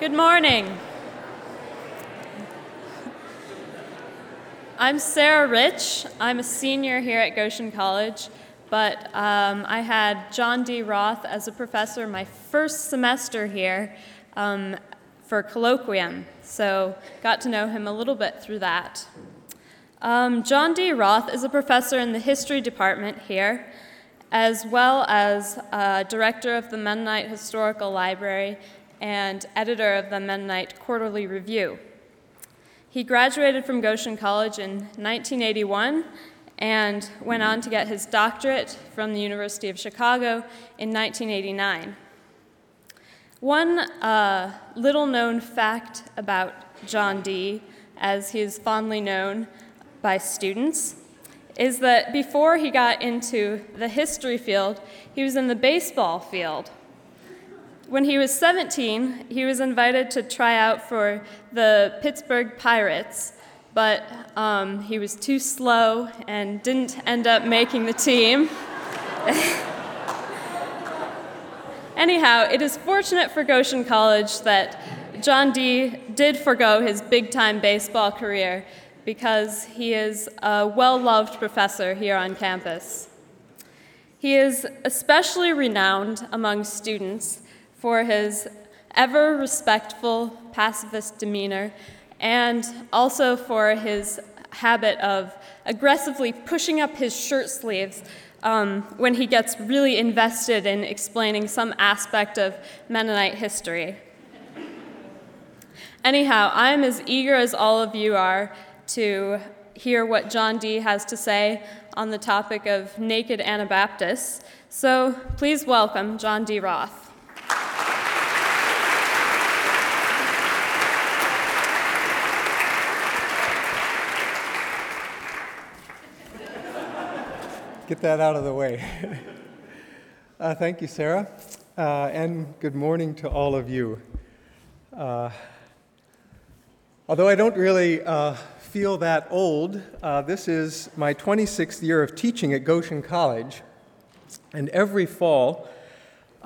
Good morning. I'm Sarah Rich. I'm a senior here at Goshen College, but um, I had John D. Roth as a professor my first semester here um, for colloquium, so got to know him a little bit through that. Um, John D. Roth is a professor in the history department here, as well as uh, director of the Mennonite Historical Library and editor of the Mennonite Quarterly Review. He graduated from Goshen College in 1981 and went on to get his doctorate from the University of Chicago in 1989. One uh, little known fact about John D., as he is fondly known by students, is that before he got into the history field, he was in the baseball field. When he was 17, he was invited to try out for the Pittsburgh Pirates, but um, he was too slow and didn't end up making the team. Anyhow, it is fortunate for Goshen College that John D. did forego his big time baseball career because he is a well loved professor here on campus. He is especially renowned among students for his ever respectful pacifist demeanor and also for his habit of aggressively pushing up his shirt sleeves um, when he gets really invested in explaining some aspect of Mennonite history. Anyhow, I'm as eager as all of you are to hear what John D. has to say on the topic of naked Anabaptists. So please welcome John D. Roth. Get that out of the way. uh, thank you, Sarah, uh, and good morning to all of you. Uh, although I don't really uh, feel that old, uh, this is my 26th year of teaching at Goshen College, and every fall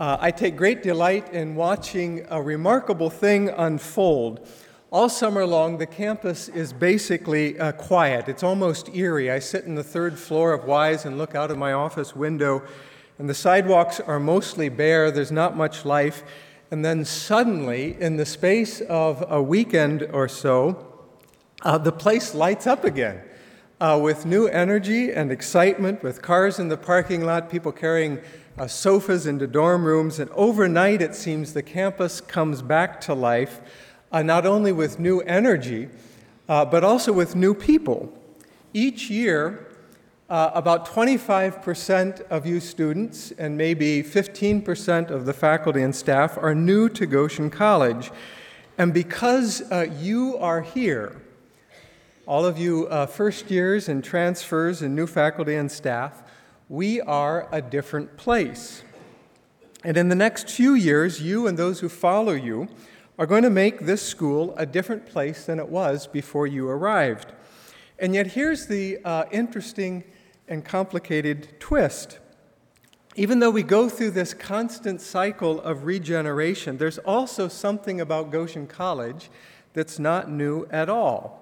uh, I take great delight in watching a remarkable thing unfold. All summer long, the campus is basically uh, quiet. It's almost eerie. I sit in the third floor of Wise and look out of my office window, and the sidewalks are mostly bare. There's not much life. And then suddenly, in the space of a weekend or so, uh, the place lights up again uh, with new energy and excitement, with cars in the parking lot, people carrying uh, sofas into dorm rooms. And overnight, it seems the campus comes back to life uh, not only with new energy, uh, but also with new people. Each year, uh, about 25% of you students and maybe 15% of the faculty and staff are new to Goshen College. And because uh, you are here, all of you uh, first years and transfers and new faculty and staff, we are a different place. And in the next few years, you and those who follow you are going to make this school a different place than it was before you arrived. And yet, here's the uh, interesting and complicated twist. Even though we go through this constant cycle of regeneration, there's also something about Goshen College that's not new at all.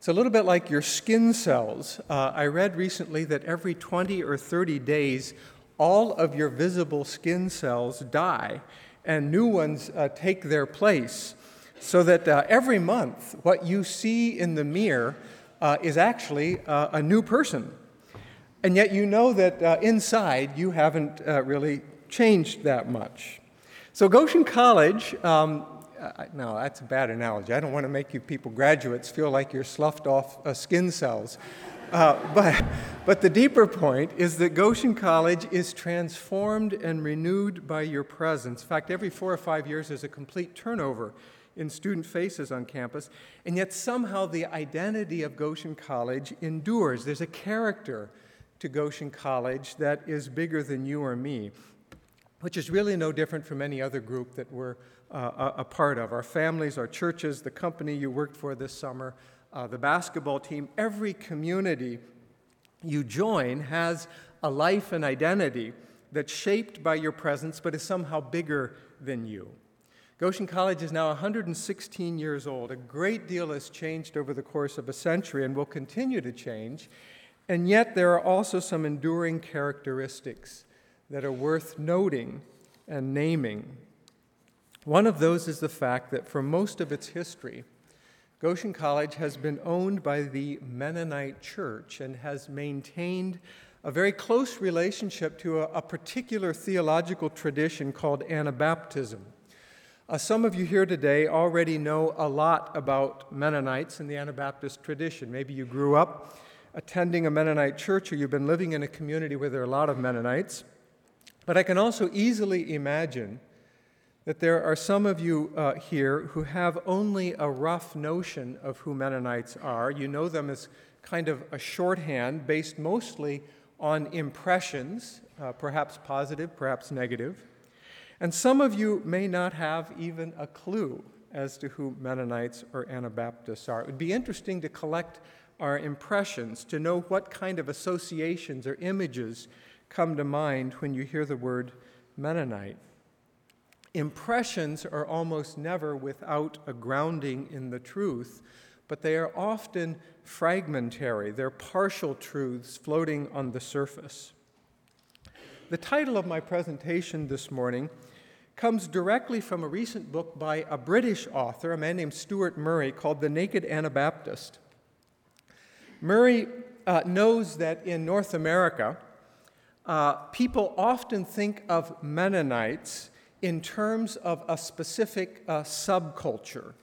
It's a little bit like your skin cells. Uh, I read recently that every 20 or 30 days, all of your visible skin cells die and new ones uh, take their place. So that uh, every month, what you see in the mirror uh, is actually uh, a new person. And yet you know that uh, inside you haven't really changed that much. So, Goshen College, um, no, that's a bad analogy. I don't want to make you people, graduates, feel like you're sloughed off skin cells. Uh, but, but the deeper point is that Goshen College is transformed and renewed by your presence. In fact, every four or five years, there's a complete turnover in student faces on campus, and yet somehow the identity of Goshen College endures. There's a character to Goshen College that is bigger than you or me, which is really no different from any other group that we're uh, a part of. Our families, our churches, the company you worked for this summer, uh, the basketball team, every community you join has a life and identity that's shaped by your presence but is somehow bigger than you. Goshen College is now 116 years old. A great deal has changed over the course of a century and will continue to change. And yet, there are also some enduring characteristics that are worth noting and naming. One of those is the fact that for most of its history, Goshen College has been owned by the Mennonite Church and has maintained a very close relationship to a, a particular theological tradition called Anabaptism. Uh, some of you here today already know a lot about Mennonites and the Anabaptist tradition. Maybe you grew up attending a Mennonite church or you've been living in a community where there are a lot of Mennonites. But I can also easily imagine that there are some of you uh, here who have only a rough notion of who Mennonites are. You know them as kind of a shorthand based mostly on impressions, uh, perhaps positive, perhaps negative. And some of you may not have even a clue as to who Mennonites or Anabaptists are. It would be interesting to collect our impressions, to know what kind of associations or images come to mind when you hear the word Mennonite. Impressions are almost never without a grounding in the truth, but they are often fragmentary. They're partial truths floating on the surface. The title of my presentation this morning comes directly from a recent book by a British author, a man named Stuart Murray, called The Naked Anabaptist. Murray uh, knows that in North America, uh, people often think of Mennonites in terms of a specific uh, subculture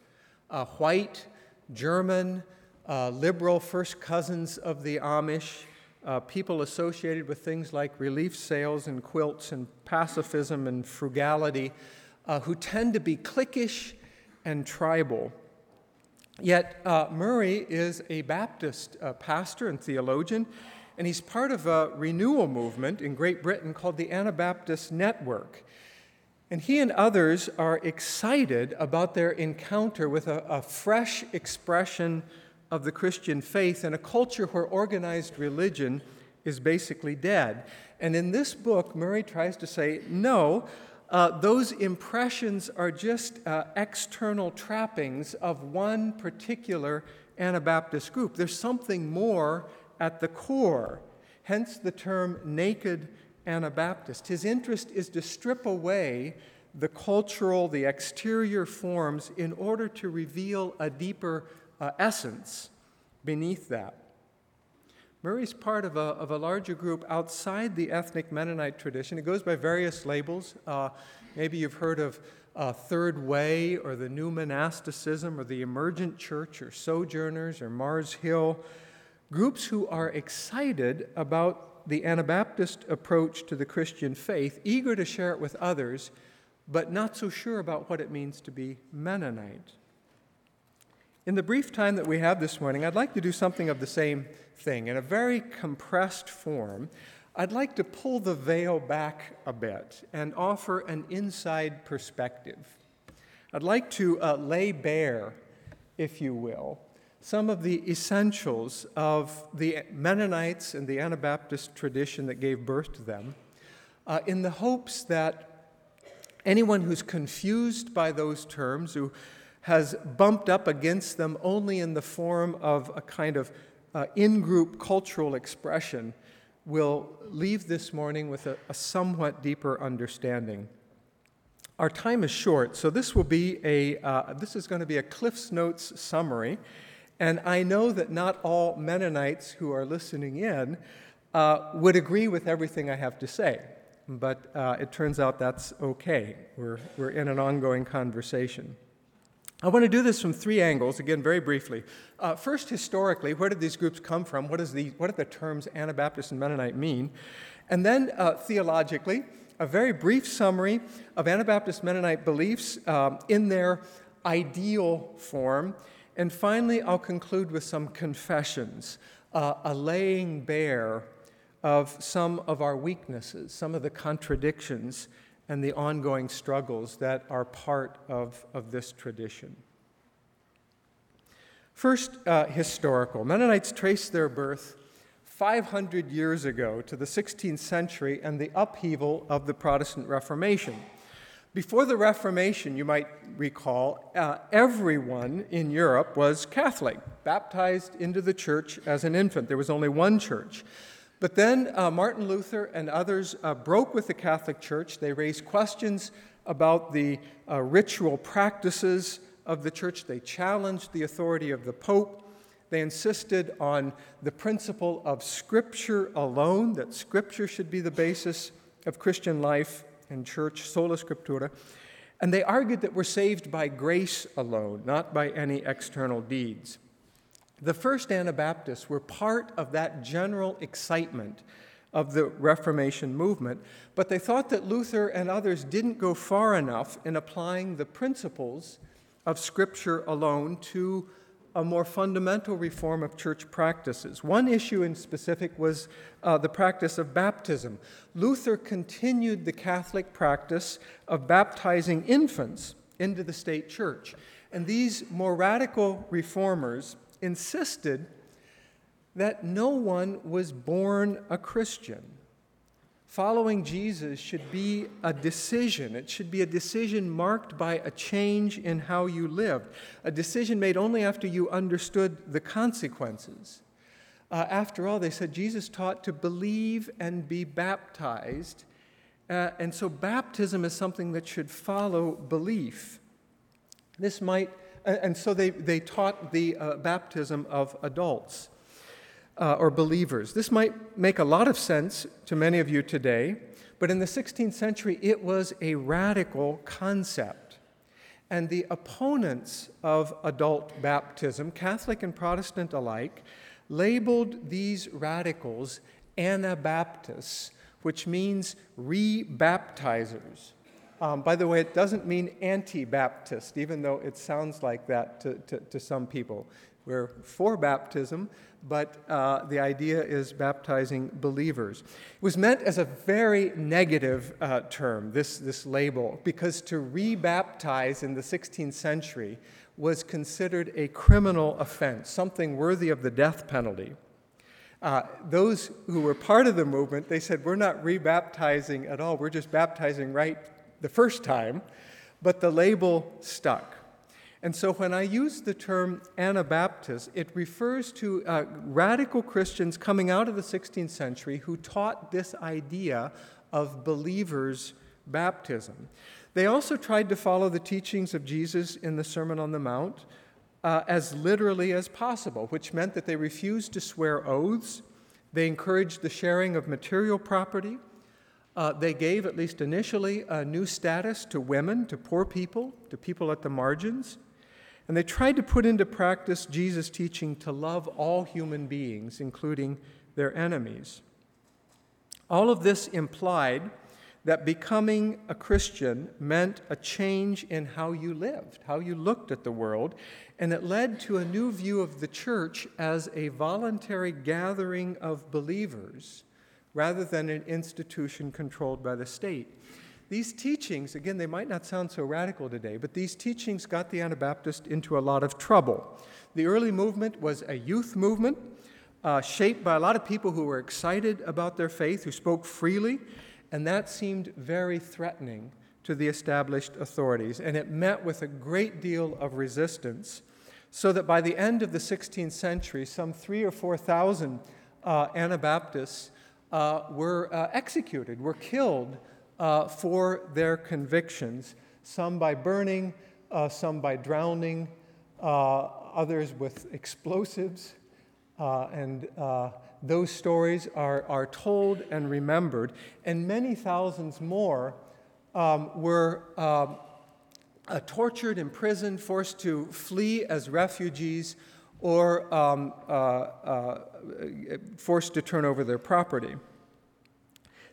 uh, white, German, uh, liberal first cousins of the Amish, uh, people associated with things like relief sales and quilts and pacifism and frugality, who tend to be cliquish and tribal. Yet Murray is a Baptist pastor and theologian, and he's part of a renewal movement in Great Britain called the Anabaptist Network. And he and others are excited about their encounter with a, a, fresh expression of the Christian faith in a culture where organized religion is basically dead. And in this book, Murray tries to say, no, uh, those impressions are just uh, external trappings of one particular Anabaptist group. There's something more at the core, hence the term naked Anabaptist. His interest is to strip away the cultural, the exterior forms in order to reveal a deeper uh, essence beneath that. Murray's part of a, of a larger group outside the ethnic Mennonite tradition. It goes by various labels. Uh, maybe you've heard of uh, Third Way or the New Monasticism or the Emergent Church or Sojourners or Mars Hill. Groups who are excited about the Anabaptist approach to the Christian faith, eager to share it with others, but not so sure about what it means to be Mennonite. In the brief time that we have this morning, I'd like to do something of the same thing. In a very compressed form, I'd like to pull the veil back a bit and offer an inside perspective. I'd like to uh, lay bare, if you will, some of the essentials of the Mennonites and the Anabaptist tradition that gave birth to them, uh, in the hopes that anyone who's confused by those terms, who has bumped up against them only in the form of a kind of uh, in group cultural expression, will leave this morning with a, a somewhat deeper understanding. Our time is short, so this will be a uh, this is going to be a Cliff's Notes summary. And I know that not all Mennonites who are listening in uh, would agree with everything I have to say, but uh, it turns out that's okay. We're, we're in an ongoing conversation. I want to do this from three angles, again, very briefly. Uh, first, historically, where did these groups come from? What, is the, what do the terms Anabaptist and Mennonite mean? And then, uh, theologically, a very brief summary of Anabaptist Mennonite beliefs um, in their ideal form and finally, I'll conclude with some confessions, uh, a laying bare of some of our weaknesses, some of the contradictions and the ongoing struggles that are part of, of this tradition. First, uh, historical. Mennonites trace their birth 500 years ago to the 16th century and the upheaval of the Protestant Reformation. Before the Reformation, you might recall, uh, everyone in Europe was Catholic, baptized into the church as an infant. There was only one church. But then uh, Martin Luther and others uh, broke with the Catholic Church. They raised questions about the uh, ritual practices of the church. They challenged the authority of the Pope. They insisted on the principle of Scripture alone, that Scripture should be the basis of Christian life and church, sola scriptura. And they argued that we're saved by grace alone, not by any external deeds. The first Anabaptists were part of that general excitement of the Reformation movement, but they thought that Luther and others didn't go far enough in applying the principles of Scripture alone to a more fundamental reform of church practices. One issue in specific was uh, the practice of baptism. Luther continued the Catholic practice of baptizing infants into the state church. And these more radical reformers insisted that no one was born a Christian. Following Jesus should be a decision. It should be a decision marked by a change in how you lived, a decision made only after you understood the consequences. Uh, after all, they said Jesus taught to believe and be baptized, uh, and so baptism is something that should follow belief. This might, and so they, they taught the uh, baptism of adults uh, or believers. This might make a lot of sense to many of you today, but in the 16th century, it was a radical concept. And the opponents of adult baptism, Catholic and Protestant alike, labeled these radicals Anabaptists, which means re-baptizers. Um, by the way, it doesn't mean anti Baptist, even though it sounds like that to, to, to some people. We're for baptism, but uh, the idea is baptizing believers. It was meant as a very negative uh, term, this, this label, because to rebaptize in the 16th century was considered a criminal offense, something worthy of the death penalty. Uh, those who were part of the movement, they said, We're not rebaptizing at all, we're just baptizing right the first time, but the label stuck. And so when I use the term Anabaptist, it refers to uh, radical Christians coming out of the 16th century who taught this idea of believers' baptism. They also tried to follow the teachings of Jesus in the Sermon on the Mount uh, as literally as possible, which meant that they refused to swear oaths, they encouraged the sharing of material property. Uh, they gave, at least initially, a new status to women, to poor people, to people at the margins. And they tried to put into practice Jesus' teaching to love all human beings, including their enemies. All of this implied that becoming a Christian meant a change in how you lived, how you looked at the world, and it led to a new view of the church as a voluntary gathering of believers rather than an institution controlled by the state. These teachings, again, they might not sound so radical today, but these teachings got the Anabaptist into a lot of trouble. The early movement was a youth movement uh, shaped by a lot of people who were excited about their faith, who spoke freely, and that seemed very threatening to the established authorities. And it met with a great deal of resistance, so that by the end of the 16th century, some three or 4,000 uh, Anabaptists uh, were uh, executed, were killed uh, for their convictions, some by burning, uh, some by drowning, uh, others with explosives. Uh, and uh, those stories are, are told and remembered. And many thousands more um, were um, uh, tortured, imprisoned, forced to flee as refugees, or um, forced to turn over their property.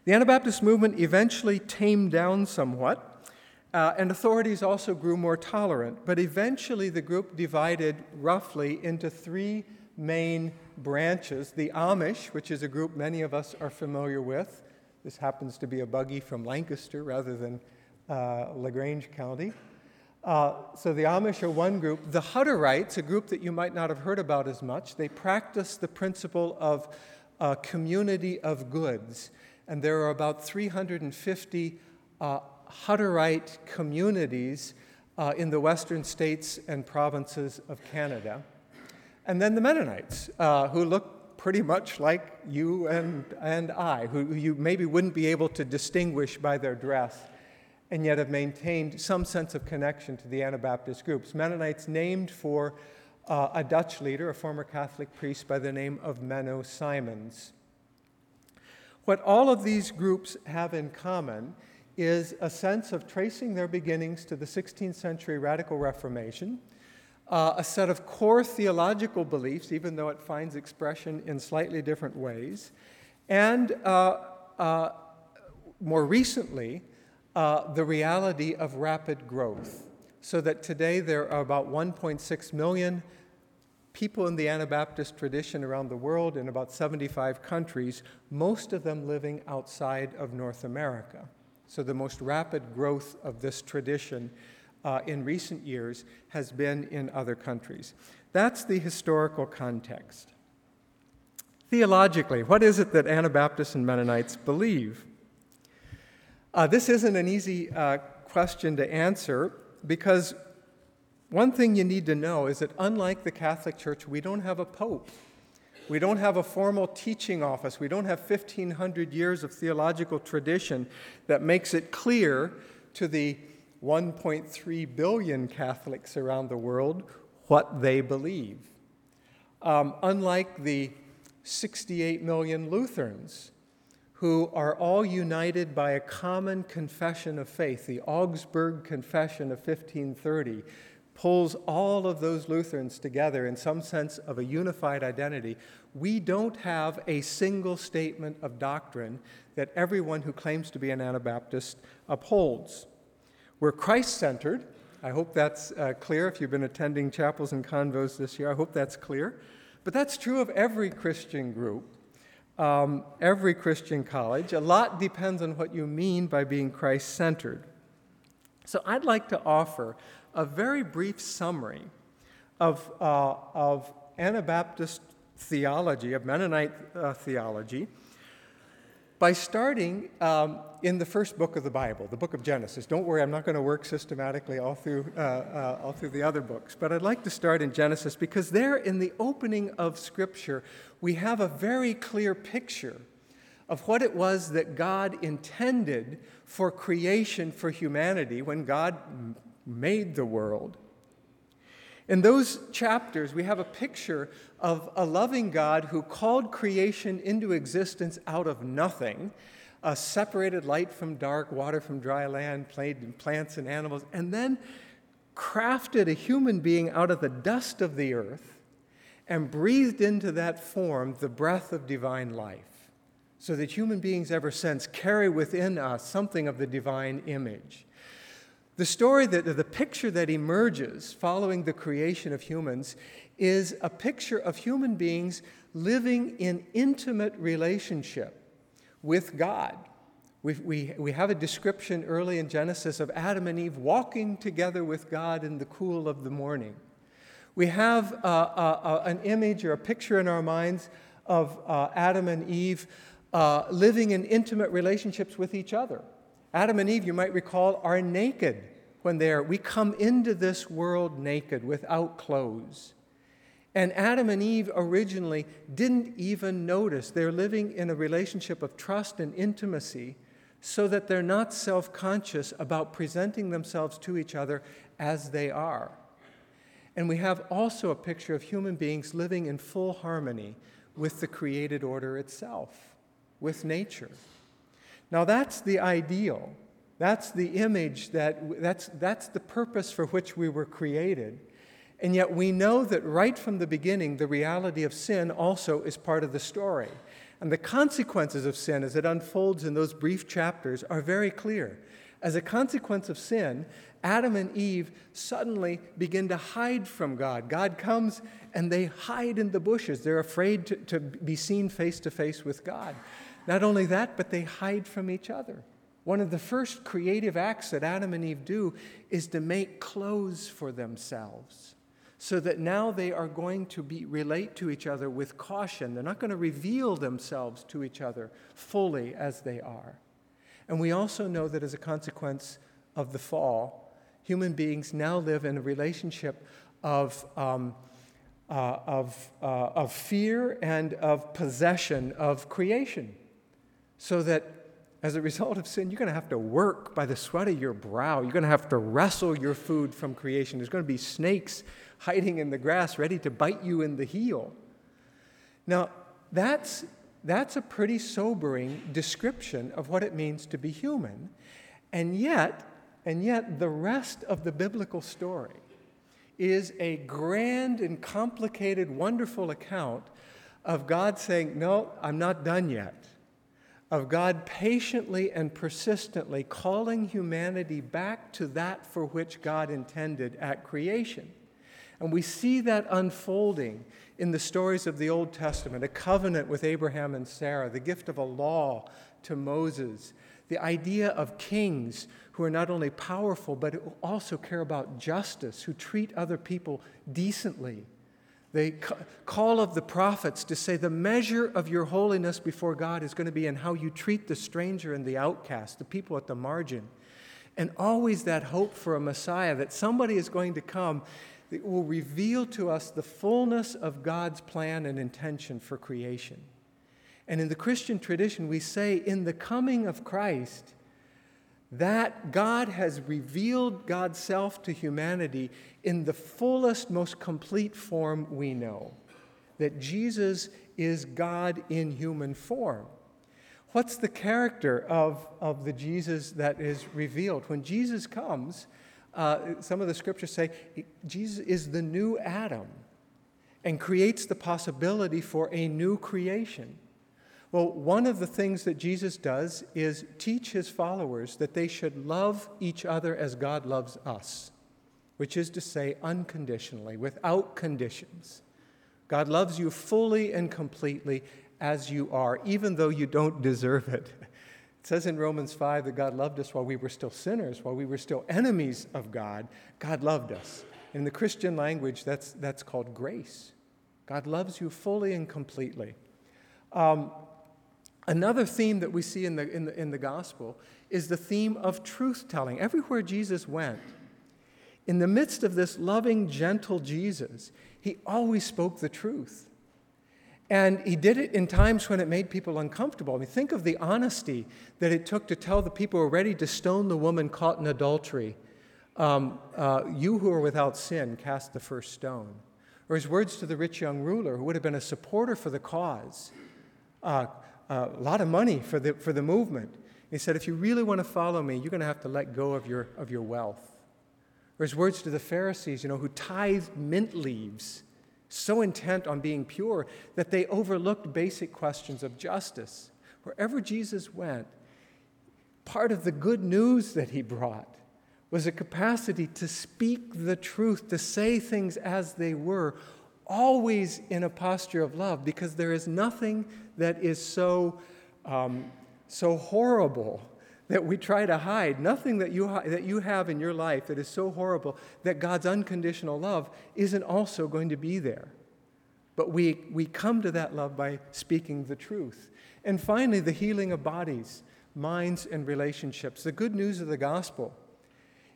The Anabaptist movement eventually tamed down somewhat, uh, and authorities also grew more tolerant. But eventually, the group divided roughly into three main branches the Amish, which is a group many of us are familiar with. This happens to be a buggy from Lancaster rather than uh, LaGrange County. Uh, so the Amish are one group. The Hutterites, a group that you might not have heard about as much, they practice the principle of a community of goods and there are about 350 uh, Hutterite communities uh, in the western states and provinces of Canada. And then the Mennonites, uh, who look pretty much like you and, and I, who you maybe wouldn't be able to distinguish by their dress, and yet have maintained some sense of connection to the Anabaptist groups. Mennonites named for uh, a Dutch leader, a former Catholic priest by the name of Menno Simons. What all of these groups have in common is a sense of tracing their beginnings to the 16th century Radical Reformation, uh, a set of core theological beliefs, even though it finds expression in slightly different ways, and uh, uh, more recently, uh, the reality of rapid growth. So that today there are about 1.6 million people in the Anabaptist tradition around the world in about 75 countries, most of them living outside of North America. So, the most rapid growth of this tradition uh, in recent years has been in other countries. That's the historical context. Theologically, what is it that Anabaptists and Mennonites believe? Uh, this isn't an easy uh, question to answer because one thing you need to know is that unlike the Catholic Church, we don't have a pope. We don't have a formal teaching office. We don't have 1,500 years of theological tradition that makes it clear to the 1.3 billion Catholics around the world what they believe. Um, unlike the 68 million Lutherans, who are all united by a common confession of faith, the Augsburg Confession of 1530, pulls all of those Lutherans together in some sense of a unified identity, we don't have a single statement of doctrine that everyone who claims to be an Anabaptist upholds. We're Christ centered. I hope that's uh, clear. If you've been attending chapels and convos this year, I hope that's clear. But that's true of every Christian group, um, every Christian college. A lot depends on what you mean by being Christ centered. So I'd like to offer a very brief summary of, uh, of Anabaptist theology, of Mennonite uh, theology, by starting um, in the first book of the Bible, the book of Genesis. Don't worry, I'm not going to work systematically all through, uh, uh, all through the other books, but I'd like to start in Genesis because there, in the opening of Scripture, we have a very clear picture of what it was that God intended for creation for humanity when God made the world. In those chapters, we have a picture of a loving God who called creation into existence out of nothing, uh, separated light from dark, water from dry land, plants and animals, and then crafted a human being out of the dust of the earth and breathed into that form the breath of divine life, so that human beings ever since carry within us something of the divine image. The story that the picture that emerges following the creation of humans is a picture of human beings living in intimate relationship with God. We, we, we have a description early in Genesis of Adam and Eve walking together with God in the cool of the morning. We have uh, uh, uh, an image or a picture in our minds of uh, Adam and Eve uh, living in intimate relationships with each other. Adam and Eve, you might recall, are naked when they are. We come into this world naked, without clothes. And Adam and Eve originally didn't even notice. They're living in a relationship of trust and intimacy so that they're not self conscious about presenting themselves to each other as they are. And we have also a picture of human beings living in full harmony with the created order itself, with nature. Now, that's the ideal. That's the image, that, that's, that's the purpose for which we were created. And yet we know that right from the beginning, the reality of sin also is part of the story. And the consequences of sin, as it unfolds in those brief chapters, are very clear. As a consequence of sin, Adam and Eve suddenly begin to hide from God. God comes and they hide in the bushes. They're afraid to, to be seen face to face with God. Not only that, but they hide from each other. One of the first creative acts that Adam and Eve do is to make clothes for themselves so that now they are going to be, relate to each other with caution. They're not going to reveal themselves to each other fully as they are. And we also know that as a consequence of the fall, human beings now live in a relationship of, um, uh, of, uh, of fear and of possession of creation. So that as a result of sin, you're going to have to work by the sweat of your brow. You're going to have to wrestle your food from creation. There's going to be snakes hiding in the grass ready to bite you in the heel. Now, that's, that's a pretty sobering description of what it means to be human. And yet, and yet, the rest of the biblical story is a grand and complicated, wonderful account of God saying, No, I'm not done yet of God patiently and persistently calling humanity back to that for which God intended at creation. And we see that unfolding in the stories of the Old Testament a covenant with Abraham and Sarah, the gift of a law to Moses, the idea of kings who are not only powerful, but also care about justice, who treat other people decently the call of the prophets to say the measure of your holiness before God is going to be in how you treat the stranger and the outcast, the people at the margin. And always that hope for a Messiah that somebody is going to come that will reveal to us the fullness of God's plan and intention for creation. And in the Christian tradition, we say, in the coming of Christ, that God has revealed God's self to humanity in the fullest, most complete form we know. That Jesus is God in human form. What's the character of, of the Jesus that is revealed? When Jesus comes, uh, some of the scriptures say Jesus is the new Adam and creates the possibility for a new creation. Well, one of the things that Jesus does is teach his followers that they should love each other as God loves us, which is to say, unconditionally, without conditions. God loves you fully and completely as you are, even though you don't deserve it. It says in Romans 5 that God loved us while we were still sinners, while we were still enemies of God. God loved us. In the Christian language, that's, that's called grace. God loves you fully and completely. Um, Another theme that we see in the, in the, in the gospel is the theme of truth telling. Everywhere Jesus went, in the midst of this loving, gentle Jesus, he always spoke the truth. And he did it in times when it made people uncomfortable. I mean, think of the honesty that it took to tell the people who were ready to stone the woman caught in adultery, um, uh, You who are without sin, cast the first stone. Or his words to the rich young ruler, who would have been a supporter for the cause. Uh, Uh, a lot of money for the, for the movement. He said, If you really want to follow me, you're going to have to let go of your, of your wealth. Or his words to the Pharisees, you know, who tithed mint leaves, so intent on being pure that they overlooked basic questions of justice. Wherever Jesus went, part of the good news that he brought was a capacity to speak the truth, to say things as they were, always in a posture of love because there is nothing that is so, um, so horrible that we try to hide, nothing that you, ha- that you have in your life that is so horrible that God's unconditional love isn't also going to be there. But we, we come to that love by speaking the truth. And finally, the healing of bodies, minds, and relationships. The good news of the gospel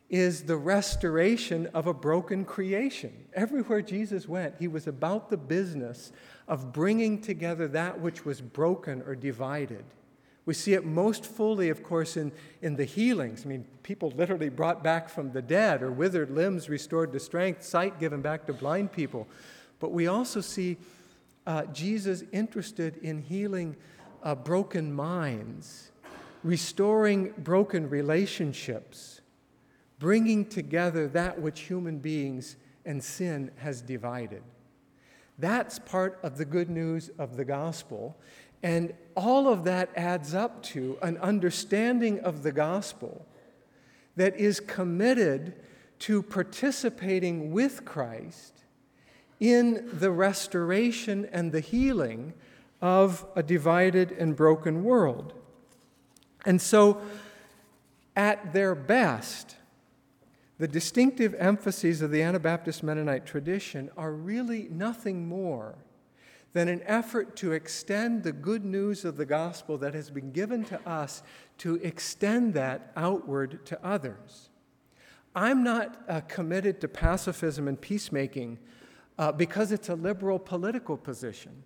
is the restoration of a broken creation. Everywhere Jesus went, he was about the business of bringing together that which was broken or divided. We see it most fully, of course, in, in the healings. I mean, people literally brought back from the dead, or withered limbs restored to strength, sight given back to blind people. But we also see uh, Jesus interested in healing uh, broken minds, restoring broken relationships bringing together that which human beings and sin has divided. That's part of the good news of the gospel. And all of that adds up to an understanding of the gospel that is committed to participating with Christ in the restoration and the healing of a divided and broken world. And so, at their best, the distinctive emphases of the Anabaptist Mennonite tradition are really nothing more than an effort to extend the good news of the gospel that has been given to us, to extend that outward to others. I'm not uh, committed to pacifism and peacemaking uh, because it's a liberal political position.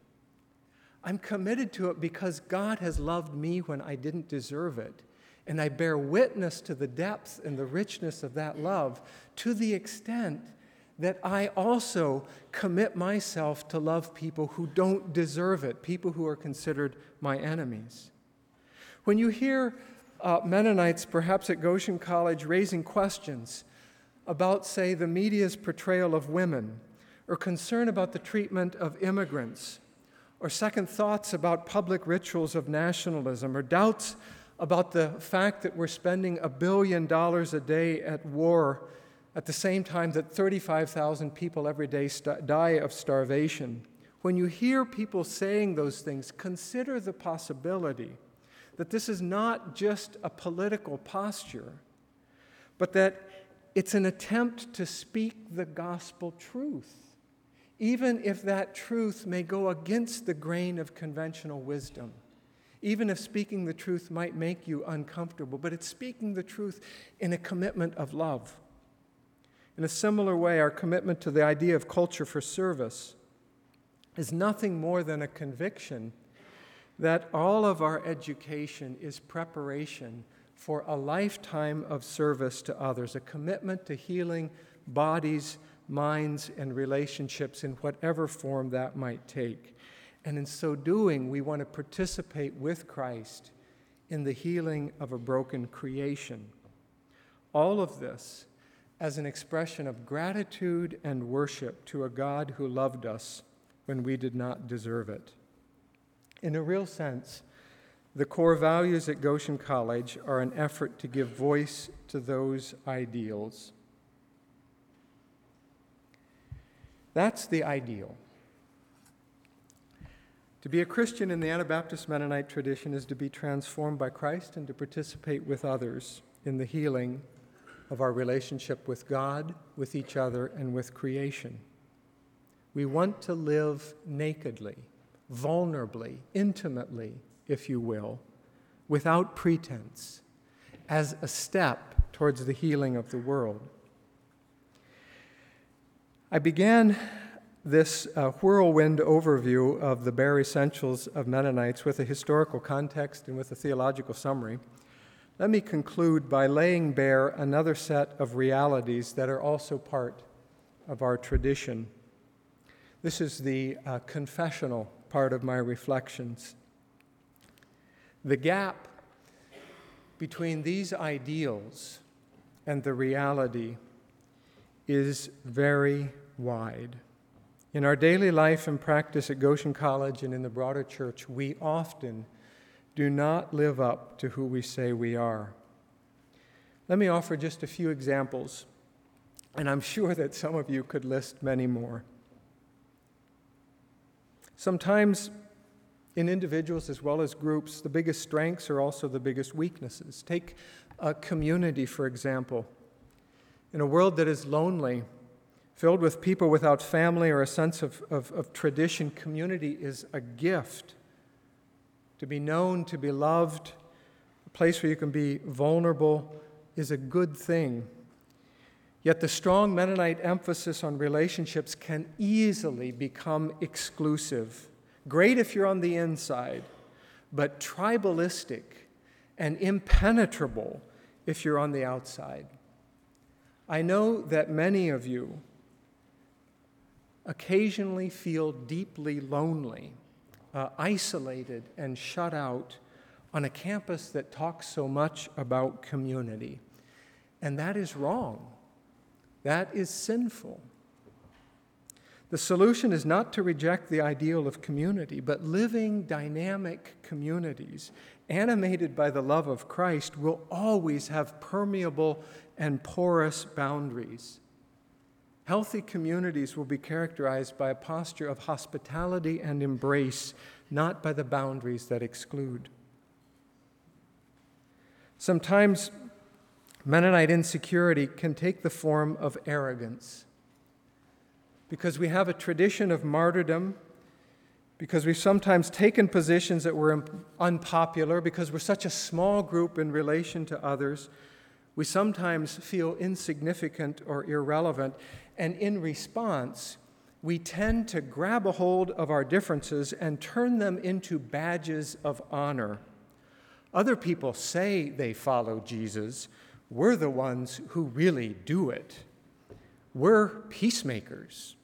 I'm committed to it because God has loved me when I didn't deserve it. And I bear witness to the depth and the richness of that love to the extent that I also commit myself to love people who don't deserve it, people who are considered my enemies. When you hear uh, Mennonites, perhaps at Goshen College, raising questions about, say, the media's portrayal of women, or concern about the treatment of immigrants, or second thoughts about public rituals of nationalism, or doubts about the fact that we're spending a billion dollars a day at war at the same time that 35,000 people every day st- die of starvation. When you hear people saying those things, consider the possibility that this is not just a political posture, but that it's an attempt to speak the gospel truth, even if that truth may go against the grain of conventional wisdom. Even if speaking the truth might make you uncomfortable, but it's speaking the truth in a commitment of love. In a similar way, our commitment to the idea of culture for service is nothing more than a conviction that all of our education is preparation for a lifetime of service to others, a commitment to healing bodies, minds, and relationships in whatever form that might take. And in so doing, we want to participate with Christ in the healing of a broken creation. All of this as an expression of gratitude and worship to a God who loved us when we did not deserve it. In a real sense, the core values at Goshen College are an effort to give voice to those ideals. That's the ideal. To be a Christian in the Anabaptist Mennonite tradition is to be transformed by Christ and to participate with others in the healing of our relationship with God, with each other, and with creation. We want to live nakedly vulnerably, intimately, if you will, without pretense, as a step towards the healing of the world. I began this uh, whirlwind overview of the bare essentials of Mennonites with a historical context and with a theological summary. Let me conclude by laying bare another set of realities that are also part of our tradition. This is the uh, confessional part of my reflections. The gap between these ideals and the reality is very wide. In our daily life and practice at Goshen College and in the broader church, we often do not live up to who we say we are. Let me offer just a few examples, and I'm sure that some of you could list many more. Sometimes, in individuals as well as groups, the biggest strengths are also the biggest weaknesses. Take a community, for example. In a world that is lonely, filled with people without family or a sense of, of, of tradition, community is a gift. To be known, to be loved, a place where you can be vulnerable is a good thing. Yet the strong Mennonite emphasis on relationships can easily become exclusive. Great if you're on the inside, but tribalistic and impenetrable if you're on the outside. I know that many of you occasionally feel deeply lonely, uh, isolated, and shut out on a campus that talks so much about community. And that is wrong. That is sinful. The solution is not to reject the ideal of community, but living dynamic communities animated by the love of Christ will always have permeable and porous boundaries. Healthy communities will be characterized by a posture of hospitality and embrace, not by the boundaries that exclude. Sometimes Mennonite insecurity can take the form of arrogance. Because we have a tradition of martyrdom, because we've sometimes taken positions that were unpopular, because we're such a small group in relation to others, We sometimes feel insignificant or irrelevant, and in response, we tend to grab a hold of our differences and turn them into badges of honor. Other people say they follow Jesus. We're the ones who really do it. We're peacemakers.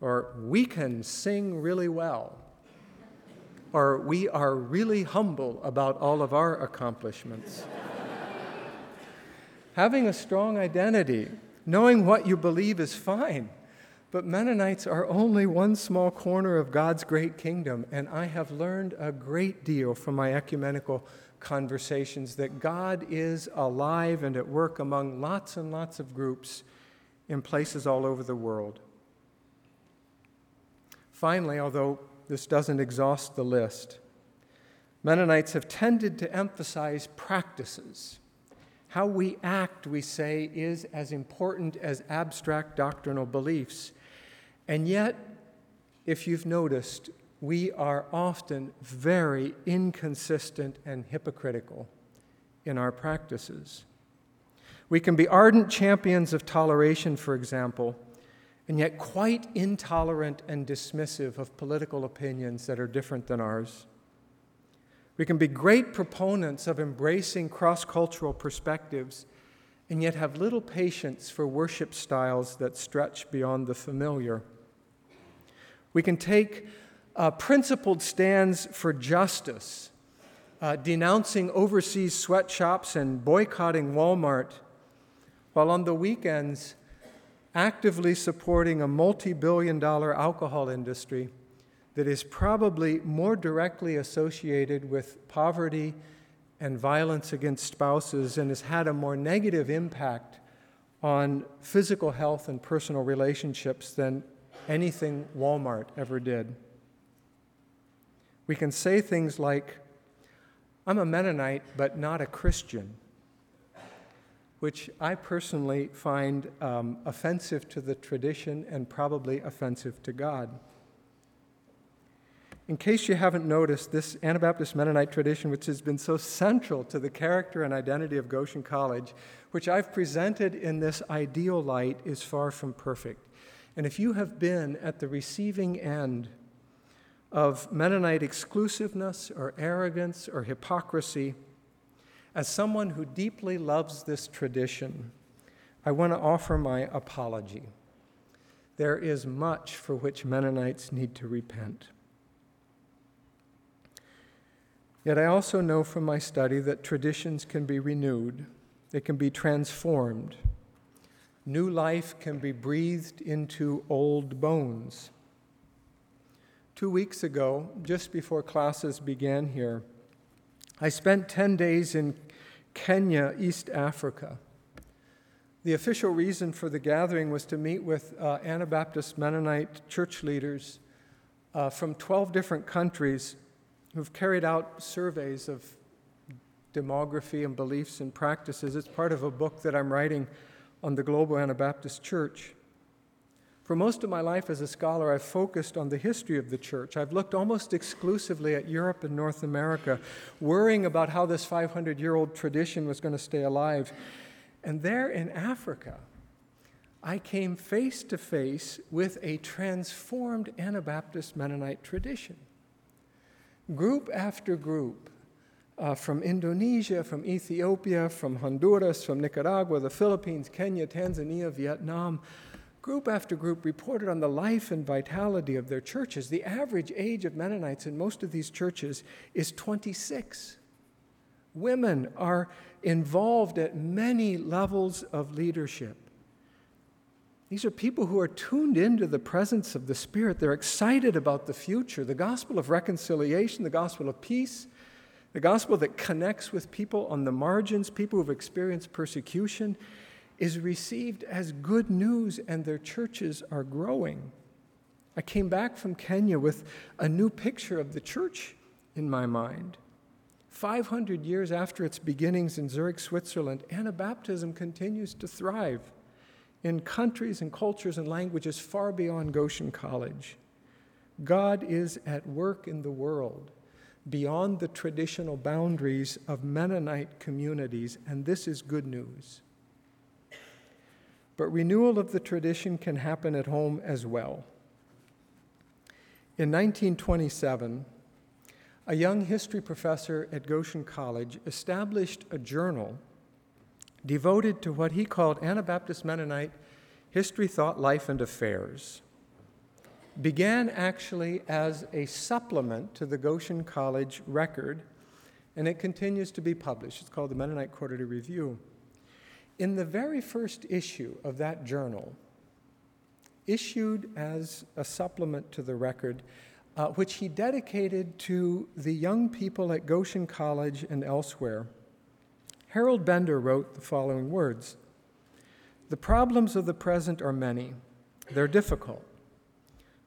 Or we can sing really well. Or we are really humble about all of our accomplishments. Having a strong identity, knowing what you believe is fine. But Mennonites are only one small corner of God's great kingdom, and I have learned a great deal from my ecumenical conversations that God is alive and at work among lots and lots of groups in places all over the world. Finally, although this doesn't exhaust the list, Mennonites have tended to emphasize practices. How we act, we say, is as important as abstract doctrinal beliefs. And yet, if you've noticed, we are often very inconsistent and hypocritical in our practices. We can be ardent champions of toleration, for example, and yet quite intolerant and dismissive of political opinions that are different than ours. We can be great proponents of embracing cross cultural perspectives and yet have little patience for worship styles that stretch beyond the familiar. We can take uh, principled stands for justice, uh, denouncing overseas sweatshops and boycotting Walmart, while on the weekends, actively supporting a multi billion dollar alcohol industry that is probably more directly associated with poverty and violence against spouses and has had a more negative impact on physical health and personal relationships than anything Walmart ever did. We can say things like, I'm a Mennonite, but not a Christian, which I personally find um, offensive to the tradition and probably offensive to God. In case you haven't noticed, this Anabaptist Mennonite tradition, which has been so central to the character and identity of Goshen College, which I've presented in this ideal light, is far from perfect. And if you have been at the receiving end of Mennonite exclusiveness or arrogance or hypocrisy, as someone who deeply loves this tradition, I want to offer my apology. There is much for which Mennonites need to repent. Yet I also know from my study that traditions can be renewed, they can be transformed. New life can be breathed into old bones. Two weeks ago, just before classes began here, I spent 10 days in Kenya, East Africa. The official reason for the gathering was to meet with uh, Anabaptist Mennonite church leaders uh, from 12 different countries who've carried out surveys of demography and beliefs and practices. It's part of a book that I'm writing on the Global Anabaptist Church. For most of my life as a scholar, I've focused on the history of the church. I've looked almost exclusively at Europe and North America, worrying about how this 500 year old tradition was going to stay alive. And there in Africa, I came face to face with a transformed Anabaptist Mennonite tradition. Group after group, uh, from Indonesia, from Ethiopia, from Honduras, from Nicaragua, the Philippines, Kenya, Tanzania, Vietnam, group after group reported on the life and vitality of their churches. The average age of Mennonites in most of these churches is 26. Women are involved at many levels of leadership. These are people who are tuned into the presence of the Spirit. They're excited about the future, the gospel of reconciliation, the gospel of peace, the gospel that connects with people on the margins, people who've experienced persecution, is received as good news, and their churches are growing. I came back from Kenya with a new picture of the church in my mind. 500 years after its beginnings in Zurich, Switzerland, Anabaptism continues to thrive in countries and cultures and languages far beyond Goshen College. God is at work in the world beyond the traditional boundaries of Mennonite communities, and this is good news. But renewal of the tradition can happen at home as well. In 1927, a young history professor at Goshen College established a journal devoted to what he called Anabaptist Mennonite history, thought, life, and affairs. Began actually as a supplement to the Goshen College record, and it continues to be published. It's called the Mennonite Quarterly Review. In the very first issue of that journal, issued as a supplement to the record, uh, which he dedicated to the young people at Goshen College and elsewhere, Harold Bender wrote the following words The problems of the present are many, they're difficult.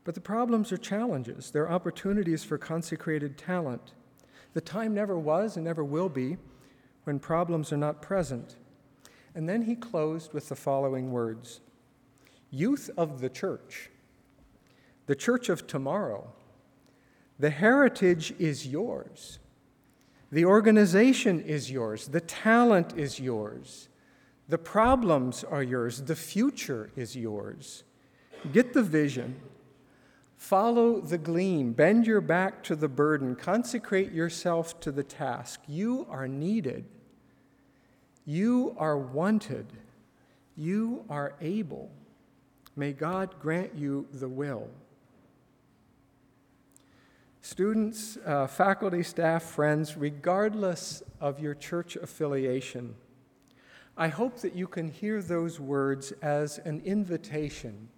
But the problems are challenges, they're opportunities for consecrated talent. The time never was and never will be when problems are not present. And then he closed with the following words Youth of the church, the church of tomorrow, the heritage is yours. The organization is yours. The talent is yours. The problems are yours. The future is yours. Get the vision. Follow the gleam. Bend your back to the burden. Consecrate yourself to the task. You are needed. You are wanted. You are able. May God grant you the will. Students, uh, faculty, staff, friends, regardless of your church affiliation, I hope that you can hear those words as an invitation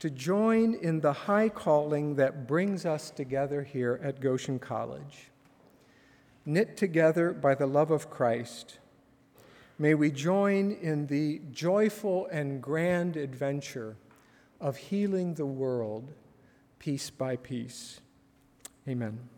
to join in the high calling that brings us together here at Goshen College. Knit together by the love of Christ, may we join in the joyful and grand adventure of healing the world piece by piece. Amen.